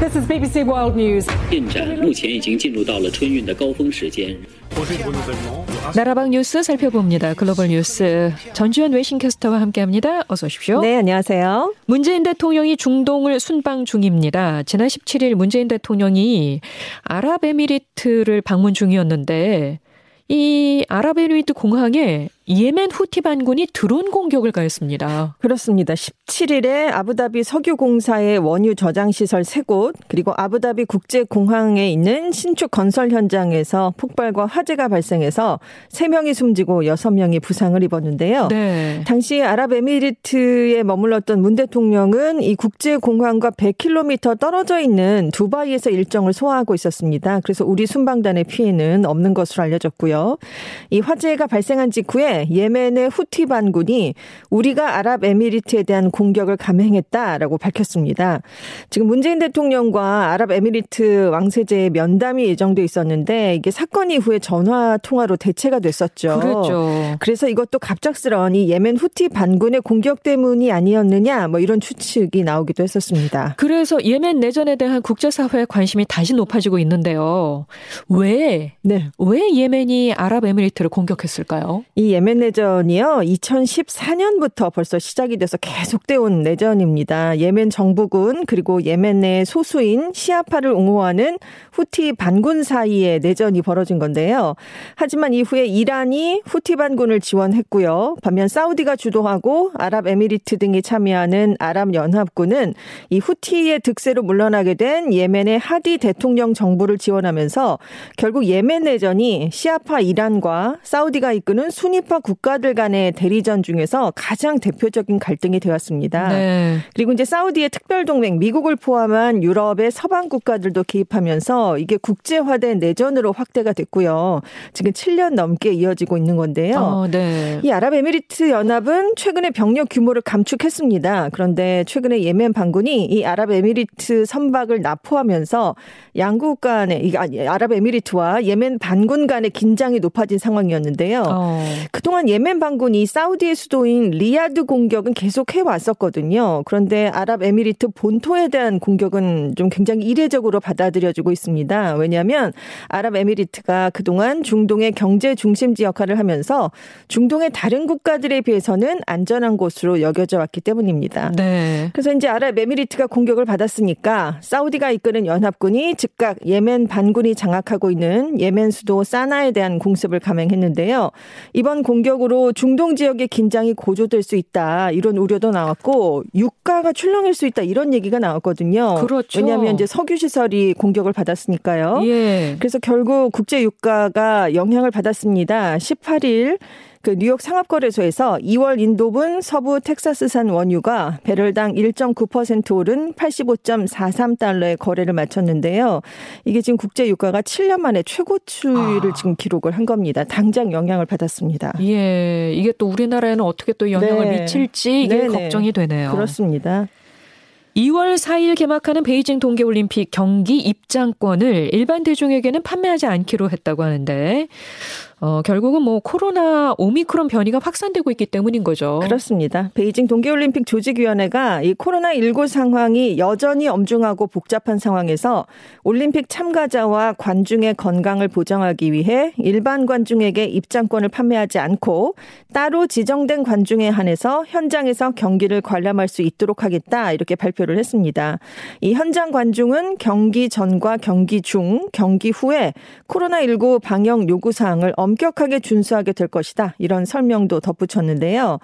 This is BBC World News. 나라방 뉴스 살펴봅니다. 글로벌 뉴스 전주현 외신캐스터와 함께합니다. 어서 오십시오. 네, 안녕하세요. 문재인 대통령이 중동을 순방 중입니다. 지난 17일 문재인 대통령이 아랍에미리트를 방문 중이었는데 이 아랍에미리트 공항에 예멘 후티 반군이 드론 공격을 가했습니다. 그렇습니다. 17일에 아부다비 석유공사의 원유 저장 시설 3곳 그리고 아부다비 국제공항에 있는 신축 건설 현장에서 폭발과 화재가 발생해서 3명이 숨지고 6명이 부상을 입었는데요. 네. 당시 아랍에미리트에 머물렀던 문 대통령은 이 국제공항과 100km 떨어져 있는 두바이에서 일정을 소화하고 있었습니다. 그래서 우리 순방단의 피해는 없는 것으로 알려졌고요. 이 화재가 발생한 직후에 예멘의 후티 반군이 우리가 아랍에미리트에 대한 공격을 감행했다라고 밝혔습니다. 지금 문재인 대통령과 아랍에미리트 왕세제의 면담이 예정돼 있었는데 이게 사건 이후에 전화 통화로 대체가 됐었죠. 그렇죠. 그래서 이것도 갑작스러운 이 예멘 후티 반군의 공격 때문이 아니었느냐 뭐 이런 추측이 나오기도 했었습니다. 그래서 예멘 내전에 대한 국제사회의 관심이 다시 높아지고 있는데요. 왜? 네. 왜 예멘이 아랍에미리트를 공격했을까요? 이 예멘 내전이요. 2014년부터 벌써 시작이 돼서 계속돼 온 내전입니다. 예멘 정부군 그리고 예멘 내 소수인 시아파를 옹호하는 후티 반군 사이에 내전이 벌어진 건데요. 하지만 이후에 이란이 후티 반군을 지원했고요. 반면 사우디가 주도하고 아랍에미리트 등이 참여하는 아랍연합군은 이 후티의 득세로 물러나게 된 예멘의 하디 대통령 정부를 지원하면서 결국 예멘 내전이 시아파 이란과 사우디가 이끄는 수니 파 우파 국가들 간의 대리전 중에서 가장 대표적인 갈등이 되었습니다. 네. 그리고 이제 사우디의 특별 동맹 미국을 포함한 유럽의 서방 국가들도 개입하면서 이게 국제화된 내전으로 확대가 됐고요. 지금 7년 넘게 이어지고 있는 건데요. 어, 네. 이 아랍에미리트 연합은 최근에 병력 규모를 감축했습니다. 그런데 최근에 예멘 반군이 이 아랍에미리트 선박을 나포하면서 양국 간의 이 아랍에미리트와 예멘 반군 간의 긴장이 높아진 상황이었는데요. 어. 그동안 예멘 반군이 사우디의 수도인 리야드 공격은 계속 해 왔었거든요. 그런데 아랍에미리트 본토에 대한 공격은 좀 굉장히 이례적으로 받아들여지고 있습니다. 왜냐하면 아랍에미리트가 그동안 중동의 경제 중심지 역할을 하면서 중동의 다른 국가들에 비해서는 안전한 곳으로 여겨져 왔기 때문입니다. 네. 그래서 이제 아랍에미리트가 공격을 받았으니까 사우디가 이끄는 연합군이 즉각 예멘 반군이 장악하고 있는 예멘 수도 사나에 대한 공습을 감행했는데요. 이번 공격으로 중동 지역의 긴장이 고조될 수 있다 이런 우려도 나왔고 유가가 출렁일 수 있다 이런 얘기가 나왔거든요. 그렇죠. 왜냐하면 이제 석유 시설이 공격을 받았으니까요. 예. 그래서 결국 국제 유가가 영향을 받았습니다. 18일 그 뉴욕 상업거래소에서 2월 인도분 서부 텍사스산 원유가 배럴당 1.9% 오른 85.43달러의 거래를 마쳤는데요. 이게 지금 국제 유가가 7년 만에 최고치를 아. 지금 기록을 한 겁니다. 당장 영향을 받았습니다. 예, 이게 또 우리나라에는 어떻게 또 영향을 네. 미칠지 이게 네네. 걱정이 되네요. 그렇습니다. 2월 4일 개막하는 베이징 동계올림픽 경기 입장권을 일반 대중에게는 판매하지 않기로 했다고 하는데 어, 결국은 뭐 코로나 오미크론 변이가 확산되고 있기 때문인 거죠. 그렇습니다. 베이징 동계올림픽 조직위원회가 이 코로나19 상황이 여전히 엄중하고 복잡한 상황에서 올림픽 참가자와 관중의 건강을 보장하기 위해 일반 관중에게 입장권을 판매하지 않고 따로 지정된 관중에 한해서 현장에서 경기를 관람할 수 있도록 하겠다 이렇게 발표를 했습니다. 이 현장 관중은 경기 전과 경기 중, 경기 후에 코로나19 방역 요구 사항을 엄 격하게 준수하게 될 것이다. 이런 설명도 덧붙였는데요.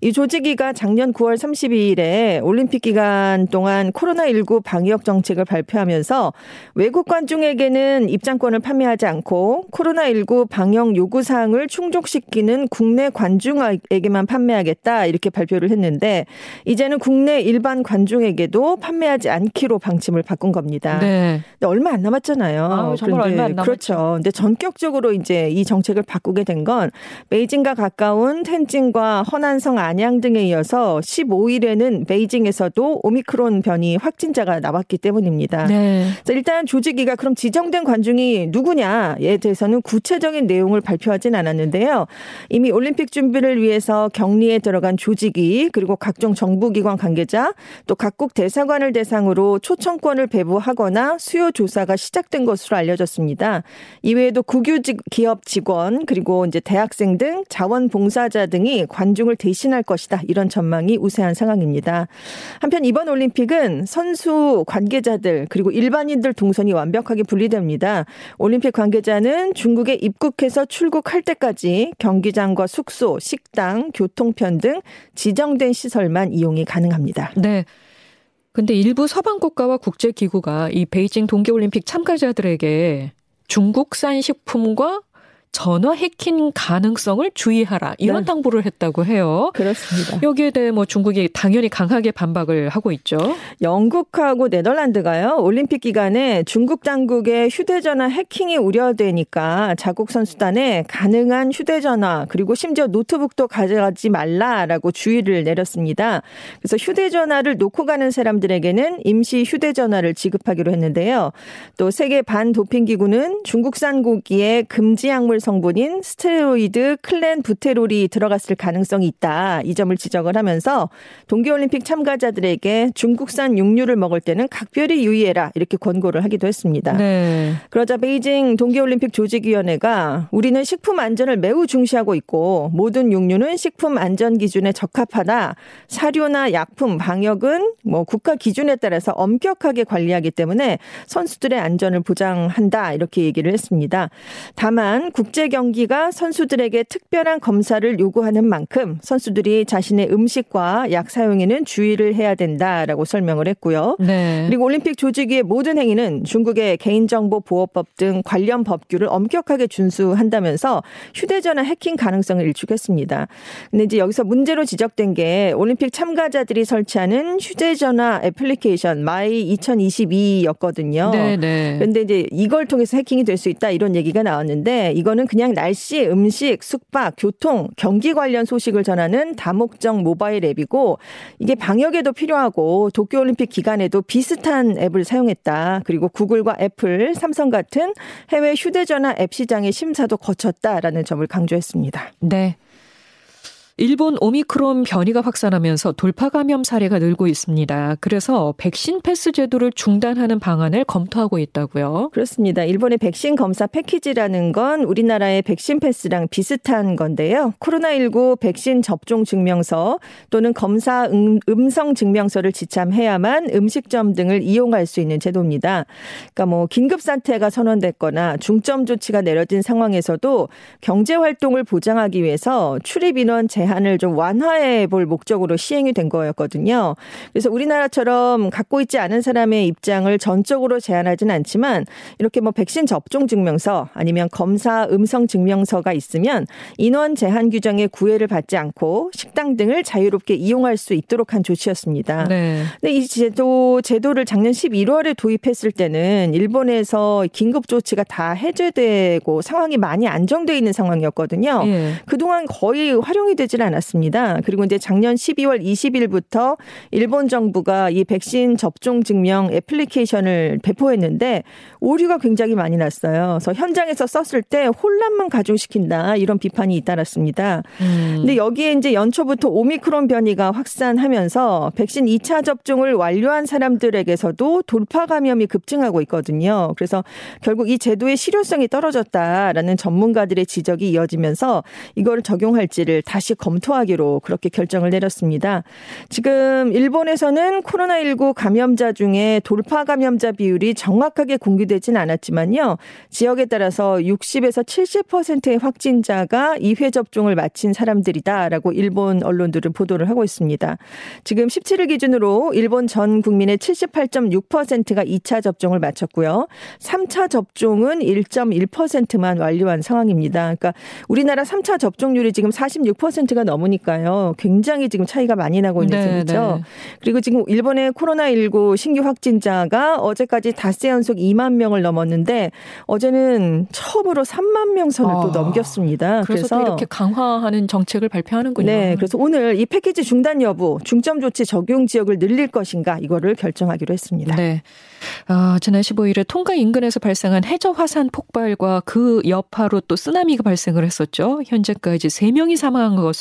이 조직위가 작년 9월 32일에 올림픽 기간 동안 코로나19 방역 정책을 발표하면서 외국 관중에게는 입장권을 판매하지 않고 코로나19 방역 요구 사항을 충족시키는 국내 관중에게만 판매하겠다. 이렇게 발표를 했는데 이제는 국내 일반 관중에게도 판매하지 않기로 방침을 바꾼 겁니다. 네. 얼마 안 남았잖아요. 아, 정말 얼마 안 남았죠. 그렇죠. 근데 전격적으로 이제 이 정책 정책을 바꾸게 된 건 베이징과 가까운 텐진과 허난성 안양 등에 이어서 15일에는 베이징에서도 오미크론 변이 확진자가 나왔기 때문입니다. 네. 일단 조직위가 그럼 지정된 관중이 누구냐에 대해서는 구체적인 내용을 발표하진 않았는데요. 이미 올림픽 준비를 위해서 격리에 들어간 조직위 그리고 각종 정부기관 관계자 또 각국 대사관을 대상으로 초청권을 배부하거나 수요 조사가 시작된 것으로 알려졌습니다. 이외에도 국유 기업 직원 그리고 이제 대학생 등 자원봉사자 등이 관중을 대신할 것이다 이런 전망이 우세한 상황입니다. 한편 이번 올림픽은 선수 관계자들 그리고 일반인들 동선이 완벽하게 분리됩니다. 올림픽 관계자는 중국에 입국해서 출국할 때까지 경기장과 숙소, 식당, 교통편 등 지정된 시설만 이용이 가능합니다. 네. 근데 일부 서방 국가와 국제 기구가 이 베이징 동계 올림픽 참가자들에게 중국산 식품과 전화 해킹 가능성을 주의하라 이런 네. 당부를 했다고 해요. 그렇습니다. 여기에 대해 뭐 중국이 당연히 강하게 반박을 하고 있죠. 영국하고 네덜란드가요 올림픽 기간에 중국 당국의 휴대전화 해킹이 우려되니까 자국 선수단에 가능한 휴대전화 그리고 심지어 노트북도 가져가지 말라라고 주의를 내렸습니다. 그래서 휴대전화를 놓고 가는 사람들에게는 임시 휴대전화를 지급하기로 했는데요. 또 세계 반도핑 기구는 중국산 고기에 금지 약물 성분인 스테로이드 클렌 부테롤이 들어갔을 가능성이 있다. 이 점을 지적을 하면서 동계올림픽 참가자들에게 중국산 육류를 먹을 때는 각별히 유의해라. 이렇게 권고를 하기도 했습니다. 네. 그러자 베이징 동계올림픽 조직위원회가 우리는 식품 안전을 매우 중시하고 있고 모든 육류는 식품 안전 기준에 적합하다. 사료나 약품, 방역은 뭐 국가 기준에 따라서 엄격하게 관리하기 때문에 선수들의 안전을 보장한다. 이렇게 얘기를 했습니다. 다만 국 국제 경기가 선수들에게 특별한 검사를 요구하는 만큼 선수들이 자신의 음식과 약 사용에는 주의를 해야 된다라고 설명을 했고요. 네. 그리고 올림픽 조직위의 모든 행위는 중국의 개인정보 보호법 등 관련 법규를 엄격하게 준수한다면서 휴대전화 해킹 가능성을 일축했습니다. 근데 이제 여기서 문제로 지적된 게 올림픽 참가자들이 설치하는 휴대전화 애플리케이션 MY 2022였거든요. 네, 네. 그런데 이제 이걸 통해서 해킹이 될 수 있다 이런 얘기가 나왔는데 이거는 이거는 그냥 날씨, 음식, 숙박, 교통, 경기 관련 소식을 전하는 다목적 모바일 앱이고 이게 방역에도 필요하고 도쿄올림픽 기간에도 비슷한 앱을 사용했다. 그리고 구글과 애플, 삼성 같은 해외 휴대전화 앱 시장의 심사도 거쳤다라는 점을 강조했습니다. 네. 일본 오미크론 변이가 확산하면서 돌파 감염 사례가 늘고 있습니다. 그래서 백신 패스 제도를 중단하는 방안을 검토하고 있다고요. 그렇습니다. 일본의 백신 검사 패키지라는 건 우리나라의 백신 패스랑 비슷한 건데요. 코로나19 백신 접종 증명서 또는 검사 음, 성 증명서를 지참해야만 음식점 등을 이용할 수 있는 제도입니다. 그러니까 뭐 긴급 사태가 선언됐거나 중점 조치가 내려진 상황에서도 경제 활동을 보장하기 위해서 출입 인원 제 제한을 좀 완화해 볼 목적으로 시행이 된 거였거든요. 그래서 우리나라처럼 갖고 있지 않은 사람의 입장을 전적으로 제한하지는 않지만 이렇게 뭐 백신 접종 증명서 아니면 검사 음성 증명서가 있으면 인원 제한 규정에 구애를 받지 않고 식당 등을 자유롭게 이용할 수 있도록 한 조치였습니다. 네. 근데 이 제도 제도를 작년 11월에 도입했을 때는 일본에서 긴급 조치가 다 해제되고 상황이 많이 안정돼 있는 상황이었거든요. 예. 그동안 거의 활용이 되지 되지는 않았습니다. 그리고 이제 작년 12월 20일부터 일본 정부가 이 백신 접종 증명 애플리케이션을 배포했는데 오류가 굉장히 많이 났어요. 그래서 현장에서 썼을 때 혼란만 가중시킨다 이런 비판이 잇따랐습니다. 음. 근데 여기에 이제 연초부터 오미크론 변이가 확산하면서 백신 2차 접종을 완료한 사람들에게서도 돌파 감염이 급증하고 있거든요. 그래서 결국 이 제도의 실효성이 떨어졌다라는 전문가들의 지적이 이어지면서 이걸 적용할지를 다시 검토하기로 그렇게 결정을 내렸습니다. 지금 일본에서는 코로나19 감염자 중에 돌파 감염자 비율이 정확하게 공개되진 않았지만요. 지역에 따라서 60에서 70%의 확진자가 2회 접종을 마친 사람들이다라고 일본 언론들은 보도를 하고 있습니다. 지금 17일 기준으로 일본 전 국민의 78.6%가 2차 접종을 마쳤고요. 3차 접종은 1.1%만 완료한 상황입니다. 그러니까 우리나라 3차 접종률이 지금 46% 50%가 넘으니까요. 굉장히 지금 차이가 많이 나고 있는 네, 셈이죠. 네. 그리고 지금 일본의 코로나19 신규 확진자가 어제까지 닷새 연속 2만 명을 넘었는데 어제는 처음으로 3만 명 선을 아, 또 넘겼습니다. 그래서, 그래서 이렇게 강화하는 정책을 발표하는군요. 네, 그래서 오늘 이 패키지 중단 여부, 중점 조치 적용 지역을 늘릴 것인가 이거를 결정하기로 했습니다. 네. 아, 지난 15일에 통가 인근에서 발생한 해저 화산 폭발과 그 여파로 또 쓰나미가 발생을 했었죠. 현재까지 3명이 사망한 것으로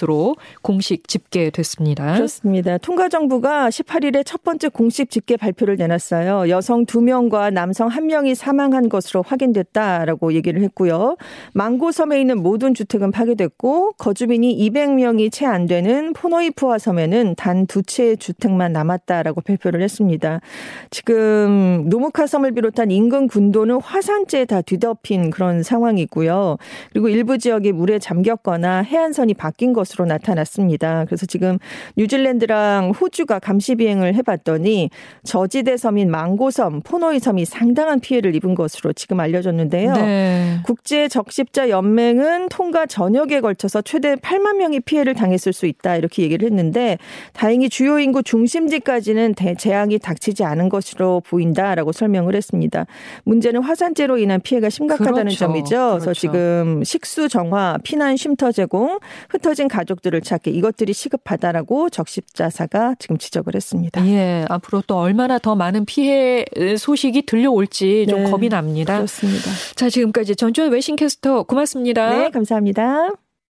공식 집계됐습니다. 그렇습니다. 통가 정부가 18일에 첫 번째 공식 집계 발표를 내놨어요. 여성 2명과 남성 1명이 사망한 것으로 확인됐다라고 얘기를 했고요. 망고섬에 있는 모든 주택은 파괴됐고 거주민이 200명이 채 안 되는 포노이프와 섬에는 단 두 채의 주택만 남았다라고 발표를 했습니다. 지금 노무카 섬을 비롯한 인근 군도는 화산재에 다 뒤덮인 그런 상황이고요. 그리고 일부 지역이 물에 잠겼거나 해안선이 바뀐 것으로 나타났습니다. 그래서 지금 뉴질랜드랑 호주가 감시 비행을 해봤더니 저지대 섬인 망고섬, 포노이 섬이 상당한 피해를 입은 것으로 지금 알려졌는데요. 네. 국제 적십자 연맹은 통과 전역에 걸쳐서 최대 8만 명이 피해를 당했을 수 있다 이렇게 얘기를 했는데 다행히 주요 인구 중심지까지는 재앙이 닥치지 않은 것으로 보인다. 있다라고 설명을 했습니다. 문제는 화산재로 인한 피해가 심각하다는 그렇죠. 점이죠. 그렇죠. 그래서 지금 식수 정화, 피난 쉼터 제공, 흩어진 가족들을 찾기 이것들이 시급하다라고 적십자사가 지금 지적을 했습니다. 예, 앞으로 또 얼마나 더 많은 피해 소식이 들려올지 좀 네, 겁이 납니다. 그렇습니다. 자, 지금까지 전주현 외신캐스터 고맙습니다. 네, 감사합니다.